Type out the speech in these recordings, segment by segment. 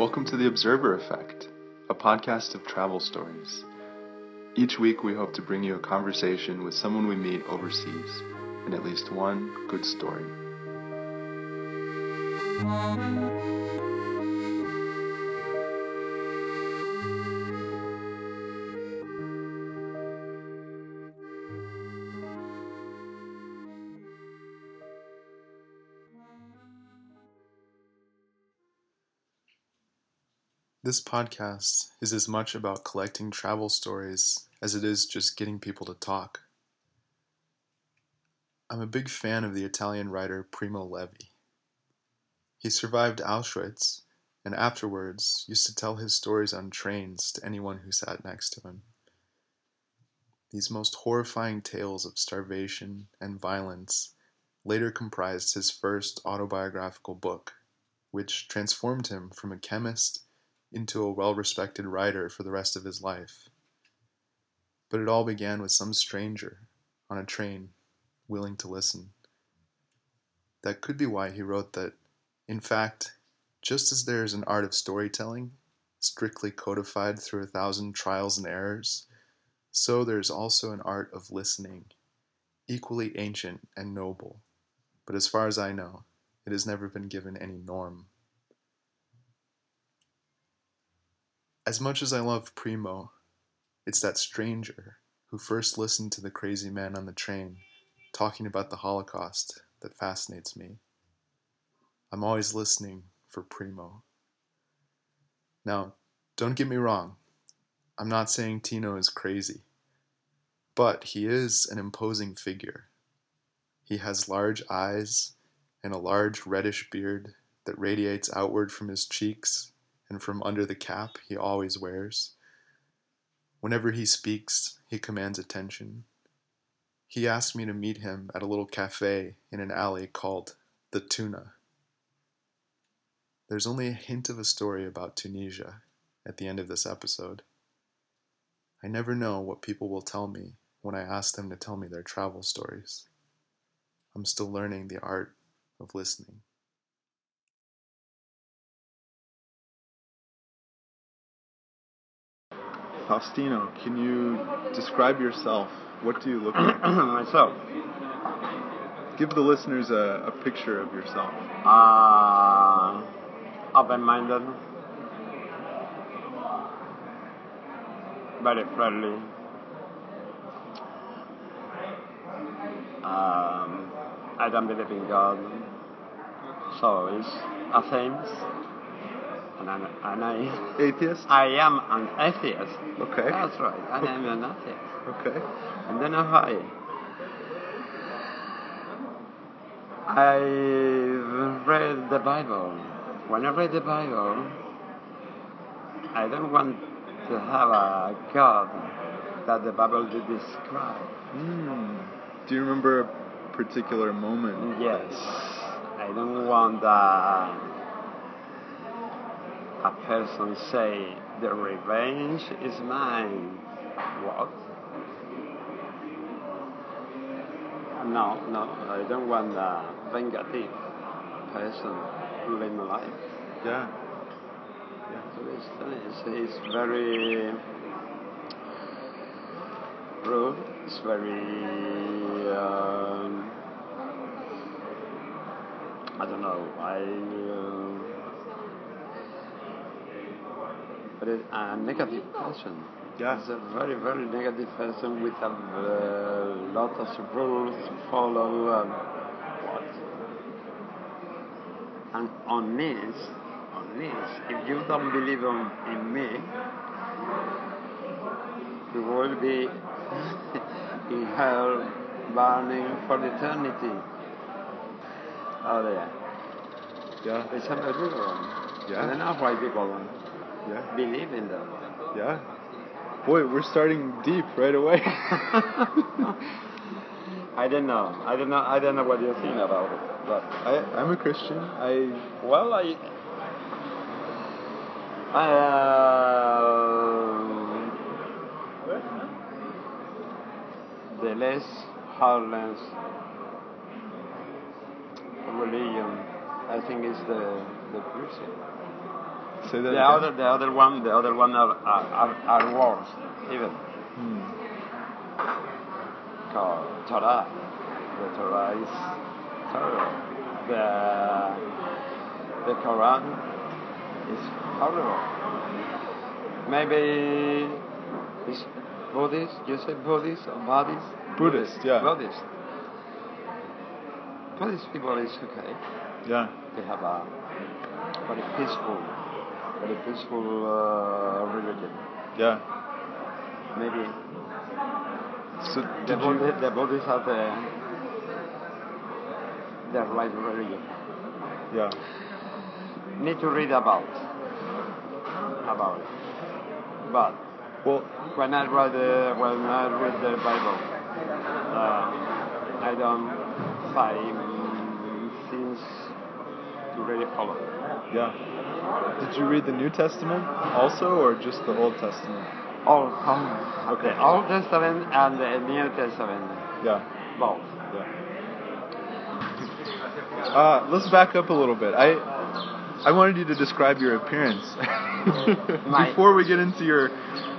Welcome to The Observer Effect, a podcast of travel stories. Each week, we hope to bring you a conversation with someone we meet overseas and at least one good story. This podcast is as much about collecting travel stories as it is just getting people to talk. I'm a big fan of the Italian writer Primo Levi. He survived Auschwitz and afterwards used to tell his stories on trains to anyone who sat next to him. These most horrifying tales of starvation and violence later comprised his first autobiographical book, which transformed him from a chemist into a well respected writer for the rest of his life. But it all began with some stranger on a train willing to listen. That could be why he wrote that, in fact, just as there is an art of storytelling, strictly codified through a thousand trials and errors, so there is also an art of listening, equally ancient and noble, but as far as I know, it has never been given any norm. As much as I love Primo, it's that stranger who first listened to the crazy man on the train talking about the Holocaust that fascinates me. I'm always listening for Primo. Now, don't get me wrong, I'm not saying Tino is crazy, but he is an imposing figure. He has large eyes and a large reddish beard that radiates outward from his cheeks and from under the cap he always wears. Whenever he speaks, he commands attention. He asked me to meet him at a little cafe in an alley called The Tuna. There's only a hint of a story about Tunisia at the end of this episode. I never know what people will tell me when I ask them to tell me their travel stories. I'm still learning the art of listening. Faustino, can you describe yourself? What do you look like? Myself. Give the listeners a, a picture of yourself. Uh, open-minded. Very friendly. Um, I don't believe in God. So it's Athens and I'm I, atheist. I am an atheist. Okay. That's right. I am an atheist. Okay. And then I, I've read the Bible. When I read the Bible, I don't want to have a God that the Bible did describe. Mm. Do you remember a particular moment? Yes. I don't want that a person say, the revenge is mine. What? No, no, I don't want a vengative person ruling my life. Yeah. Yeah. It's, it's, it's very rude. It's very. Um, I don't know. I. Uh, but it's a negative person. Yeah. It's a very, very negative person with a uh, lot of rules to follow. Um, what? And on this, on this, if you don't believe on, in me, you will be in hell burning for eternity. Oh, there. Yeah. It's unbelievable. Yeah. And I don't know why people Yeah. believe in them. Yeah. Boy, we're starting deep right away. I don't know. I don't know. I don't know what you think about it. But I, I'm a Christian. I well, I. I. Um, the less harmless religion, I think, is the the Christian. Say that The again. other, the other one, the other one are are, are, are worse even. Hmm. Called Torah. The Torah is terrible. The the Quran is horrible. Maybe it's Buddhist. You say Buddhist or Buddhist? Buddhist, yeah. Buddhist. Buddhist people is okay. Yeah. They have a very peaceful, very peaceful uh, religion. Yeah. Maybe So the, you? the Buddhists have the, the right religion. Yeah. Need to read about about it. But Well, when I read the when I read the Bible, uh, I don't find things to really follow. yeah. Did you read the New Testament also, or just the Old Testament? All, all Okay. the Old Testament and the New Testament, Yeah. both. Yeah. Uh, let's back up a little bit. I I wanted you to describe your appearance before we get into your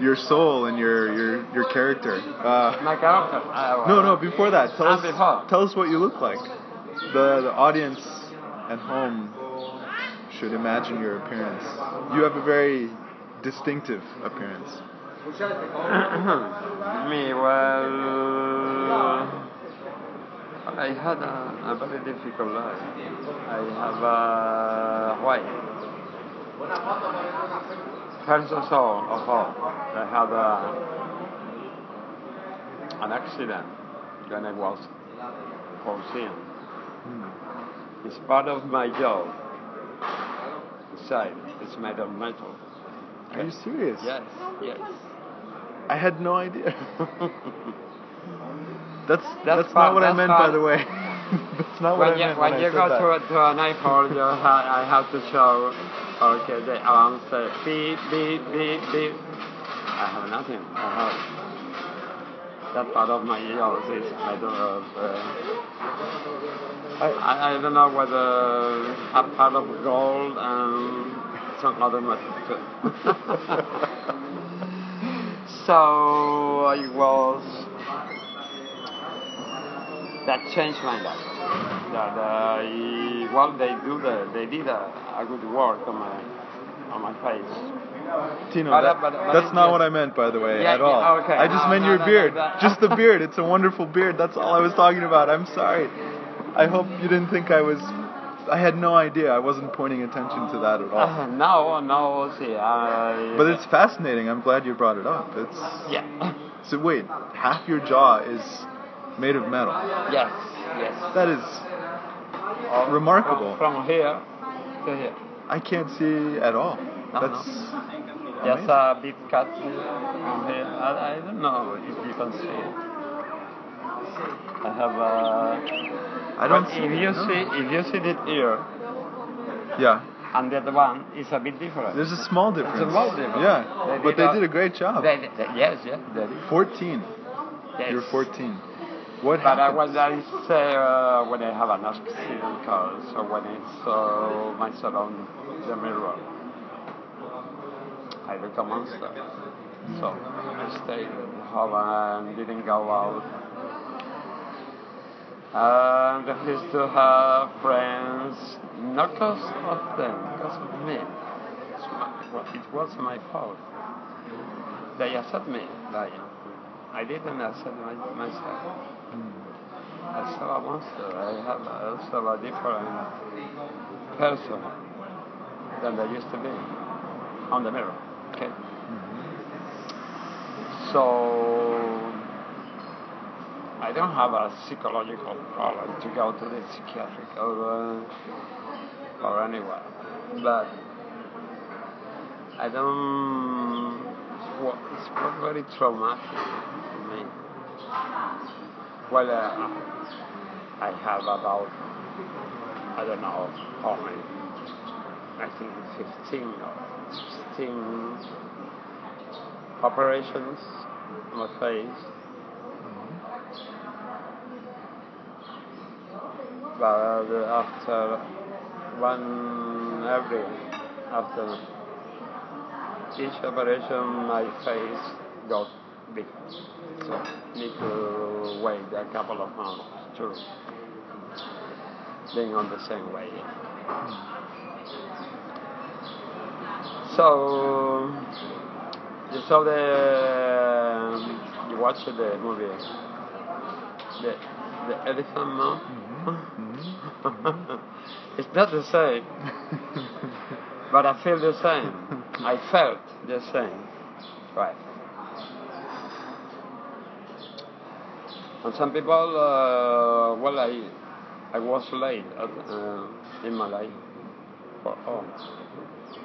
your soul and your your your character. Uh, My character. Uh, no, no. Before that, tell us tell us what you look like. The the audience at home should imagine your appearance. You have a very distinctive appearance. Me, well, I had a, a very difficult life. I have a wife. First of all, of all, I had a, an accident when I was 14. Hmm. It's part of my job. Inside, it's made of metal. Are you serious? Yes, yes. I had no idea. That's that's, That's not fine, what I that's meant, by the way. that's not what when I you, meant when when you I said go that. to, a- to an airport, you ha- I have to show, okay, the alarm say beep, beep, beep, beep. I have nothing. I have that part of my ears is made of, uh, I, I don't know whether a part of gold and some other metal too. so I was that changed my life. That I, well, they do the, they did a, a good work on my on my face. Tino, uh, that- but- but that's not what I meant, by the way, Yeah, at all. yeah, okay. I just No, meant no, your no, beard. Just the beard. It's a wonderful beard. That's all I was talking about. I'm sorry. I hope you didn't think I was. I had no idea. I wasn't pointing attention to that at all. Uh, no, no, see, I. But it's fascinating. I'm glad you brought it up. It's yeah, so wait. Half your jaw is made of metal. yes, yes. That is. Remarkable. From, here to here. I can't see at all. No, That's. Just a bit cut from here. I, I don't know if you can see it. I have a. I don't but see. If you no. see, if you see it here, Yeah. and the other one is a bit different. There's a small difference. It's a small difference. Yeah. They but they did a great job. They, they, yes, yes, they 14. Yes. You're 14. What But I was I say uh, when I have an accident car, so when I saw myself on the mirror, I look a monster. So I stayed at home and didn't go out. And I used to have friends, not because of them, because of me. It was my fault. They accept me. I didn't accept my, myself. I saw a monster. I have saw a different person than I used to be on the mirror. Okay. So I don't have a psychological problem to go to the psychiatric or uh, or anywhere, but I don't. It's was very traumatic for me. Well, uh, I have about, I don't know how many, I think 15 or 16 operations on my face. But after one every, after each operation my face got big. So need to wait a couple of months to being on the same way. So you saw the you watched the movie the the Elephant Man. it's not the same, but I feel the same. I felt the same. Right. And some people, uh, well, I, I was late at, uh, in my life for all.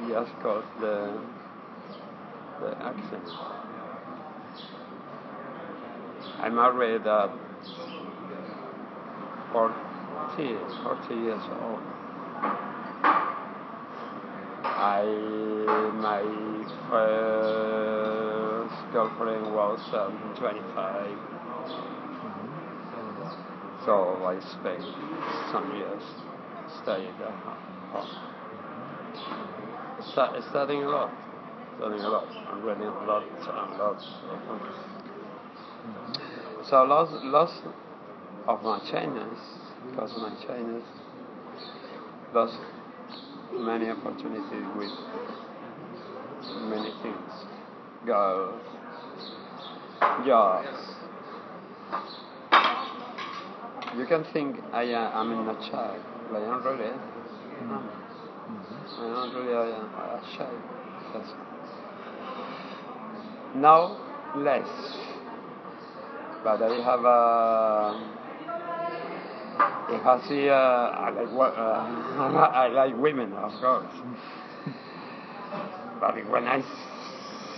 Just got the, the accent. I married at 40, 40 years old. I, my first girlfriend was um, 25. So I spent some years studying at home. Stu- studying a lot, studying a lot, and reading a lot and lots of books. So lots, lots of my Chinese, because my Chinese lost many opportunities with many things, girls, jobs. You can think I uh, am in a child, but I am really. no. I am really a, a child. That's now less, but I have a. If I see, uh, I like uh, I like women, of course. but when I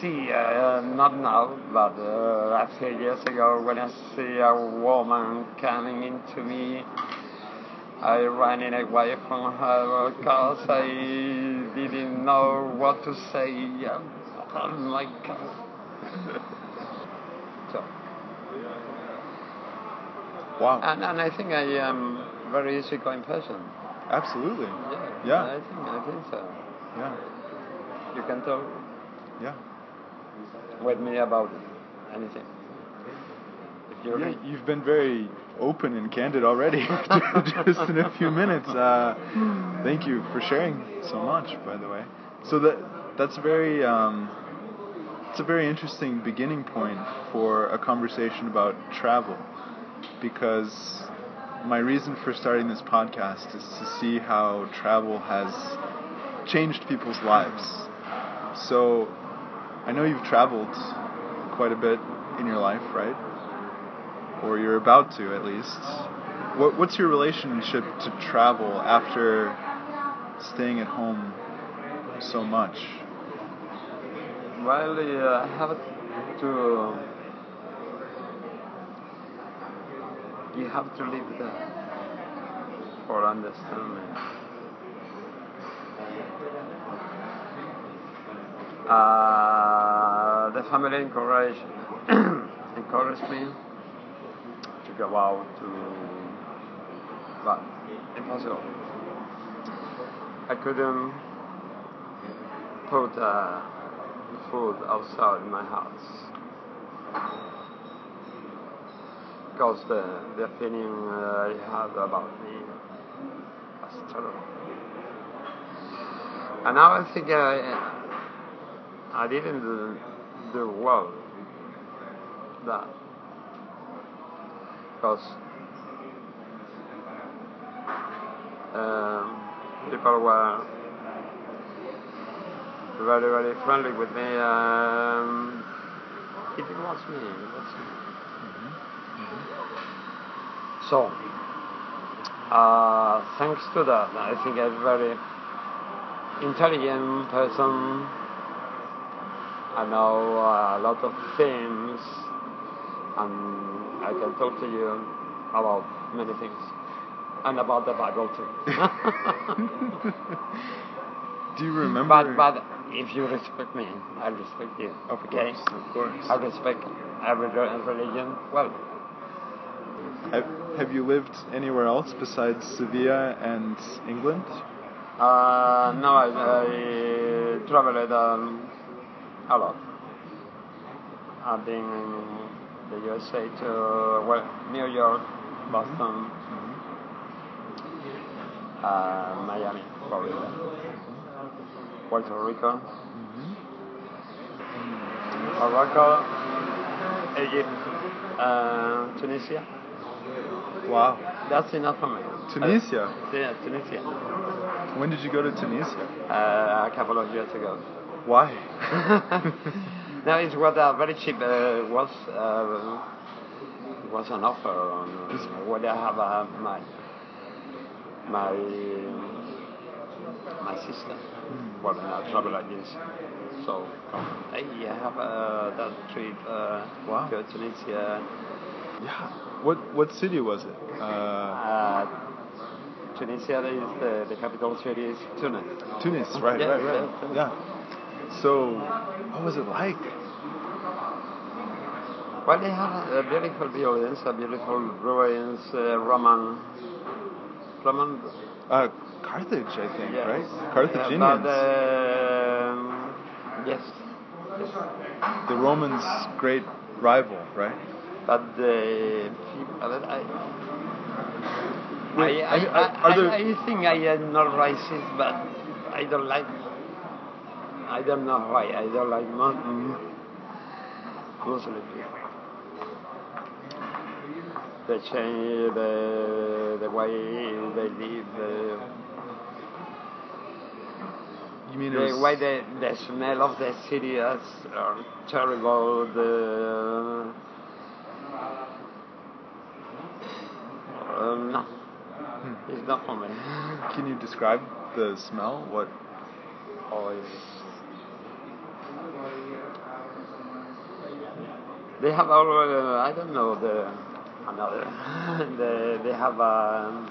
see, uh, not now, but uh, a few years ago, when I see a woman coming into me, I ran away from her because I didn't know what to say. Oh my God. so, Wow. and, and I think I am a very easygoing person. Absolutely. Yeah, Yeah. I think I think so. Yeah. You can talk Yeah. with me about anything. If you Yeah, read. you've been very open and candid already, just in a few minutes. Uh, thank you for sharing so much, by the way. So that that's very um, it's a very interesting beginning point for a conversation about travel, because my reason for starting this podcast is to see how travel has changed people's lives. So I know you've traveled quite a bit in your life, right? or you're about to at least. What, what's your relationship to travel after staying at home so much? Well, I have to. You have to live there for understanding. Uh, the family encouraged encouraged me to go out to, but impossible. I couldn't put uh, food outside my house because the, the feeling uh, I had about me was terrible. And now I think I, I didn't do, do well that because um, people were very, very friendly with me. Um, it was me. It was me. So, uh, thanks to that, I think I'm a very intelligent person. I know a lot of things, and I can talk to you about many things, and about the Bible too. Do you remember? But but if you respect me, I respect you. of okay? course, of course. I respect every religion. Well, Have, have you lived anywhere else besides Sevilla and England? uh, no, I, I traveled um, A lot. I've been in the USA to well, New York, Boston, uh, Miami, Florida, Puerto Rico, Morocco, Egypt, uh, Tunisia. Wow. That's enough for me. Tunisia? Uh, yeah, Tunisia. When did you go to Tunisia? Uh, a couple of years ago. Why? no, it was uh, very cheap. Uh, was uh, was an offer on uh, whether I have uh, my my my sister. Well, I travel like this. So, I have uh, that trip uh, Wow. to Tunisia. Yeah. What what city was it? Uh, Uh, Tunisia is the, the capital city is Tunis. Tunis, right, Yeah, right, right. yeah. Yeah. So, what was it like? Well, they have a beautiful buildings, a beautiful ruins, uh, Roman, Roman, Uh, Carthage, I think, yes. right? Carthaginians. but, um, yes, yes. the Romans' great rival, right? But the people, I, I, I, I I, are- are I, I think I am not racist, but I don't like. I don't know why I don't like Muslim people. They change the the way they live, the, You mean the way the the smell of the city is are terrible. The um, no, it's not for me. Can you describe the smell? What? Oh, they have all uh, I don't know the another the, they have um,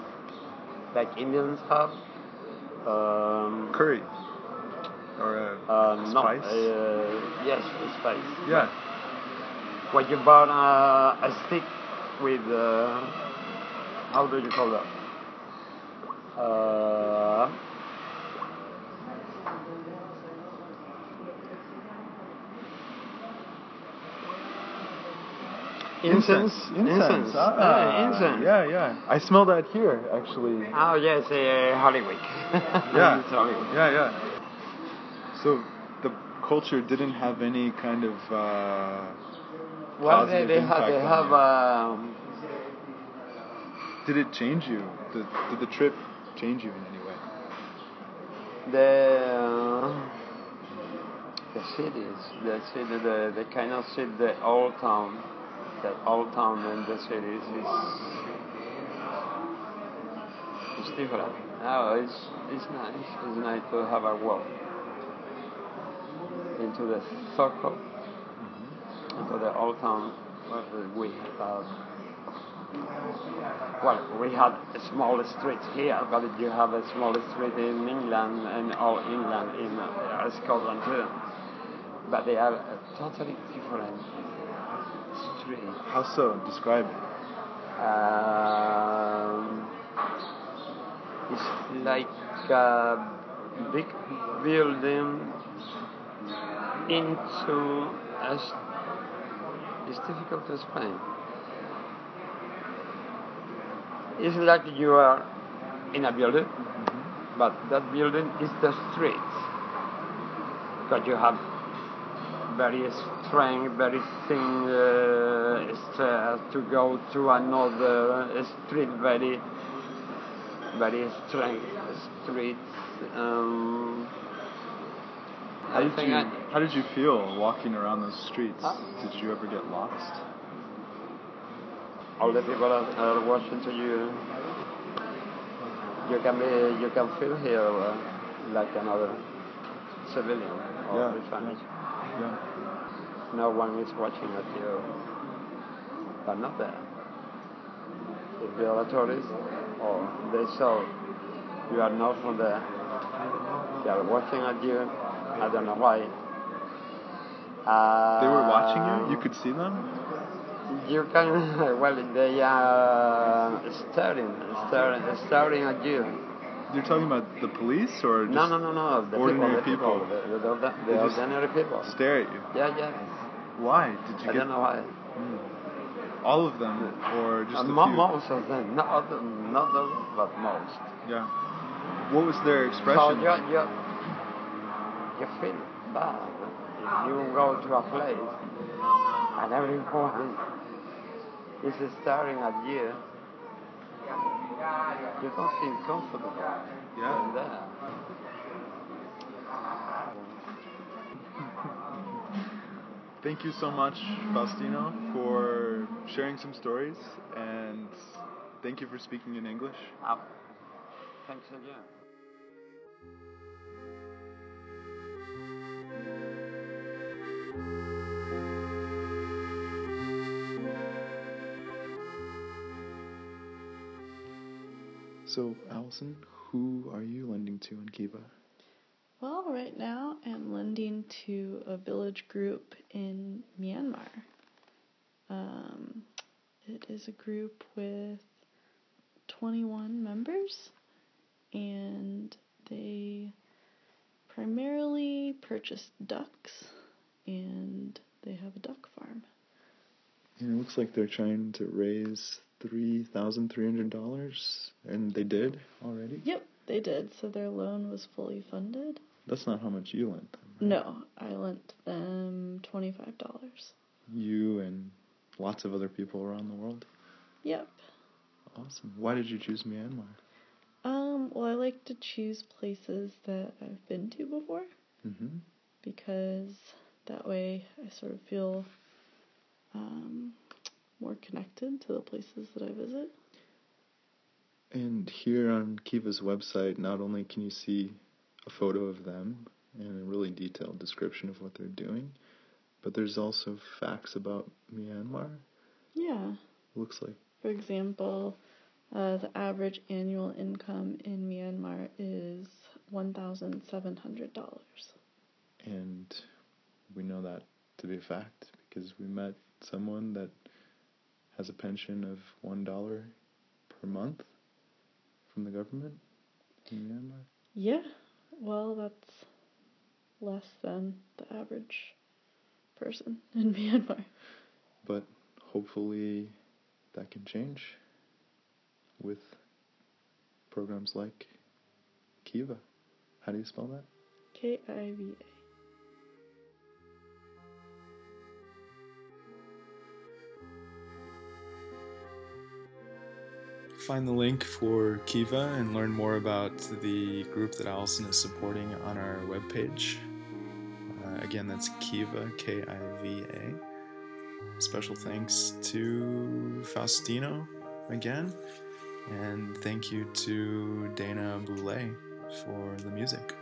like Indians have um, Curry or a uh, no, spice? uh, yes spice yeah. when you burn a, a stick with uh, how do you call that uh, incense Incense. Ah, Yeah, incense Yeah, yeah. I smell that here, actually. Oh yes, uh, Hollywood. Yeah. Hollywood. Yeah, yeah. So the culture didn't have any kind of. Uh, Well, they, they have they have um, did it change you? Did, did the trip change you in any way? the uh, the cities, the city, the the kind of city, the old town, the old town and the cities is it's different. No, it's it's nice. It's nice to have a walk into the circle, into the old town where we have. Well, we had a small street here, but you have a small street in England and all England in uh, Scotland too. But they are a totally different street. How so? Describe it. Um, it's like a big building into a. s- It's difficult to explain. It's like you are in a building, but that building is the street. Because you have very strong, very thin uh, stairs to go to another street, very, very strong street. Um, How did you I- How did you feel walking around those streets? Huh? Did you ever get lost? All the people are, are watching to you. You can be, you can feel here uh, like another civilian or Yeah, refugeee. Yeah. No one is watching at you, but not there. If you are a tourist or they saw you are not from there, they are watching at you. I don't know why. Uh, They were watching you. You could see them. You can, well, they are staring, staring, staring at you. You're talking about the police or just No, no, no, no. The ordinary people, the people, people? the, the, the, They the just ordinary people. stare at you? Yeah, yeah. Why did you I get don't know why. Hmm. all of them or just Uh, mo- few? most of them, not all, not all, but most. Yeah. What was their So expression? you, you, you feel bad if you go to a place and everyone is staring at you. You don't feel comfortable Yeah. in there. Thank you so much, Faustino, for sharing some stories, and thank you for speaking in English. Uh, thanks again. So, Allison, who are you lending to in Kiva? Well, right now I'm lending to a village group in Myanmar. Um, it is a group with 21 members, and they primarily purchase ducks, and they have a duck farm. And it looks like they're trying to raise $3,300, and they did already? Yep, they did, so their loan was fully funded. That's not how much you lent them. right? No, I lent them $25. You and lots of other people around the world. Yep. Awesome. Why did you choose Myanmar? Um, well, I like to choose places that I've been to before Mm-hmm. because that way I sort of feel um, more connected to the places that I visit. And here on Kiva's website, not only can you see a photo of them and a really detailed description of what they're doing, but there's also facts about Myanmar. Yeah. Looks like For example, uh, the average annual income in Myanmar is $1,700. and we know that to be a fact because we met someone that has a pension of one dollar per month from the government in Myanmar. Yeah. Well, that's less than the average person in Myanmar. But hopefully that can change with programs like Kiva. How do you spell that? K I V A. Find the link for Kiva and learn more about the group that Allison is supporting on our webpage. Uh, again, that's Kiva, K I V A. Special thanks to Faustino again, and thank you to Dana Boulé for the music.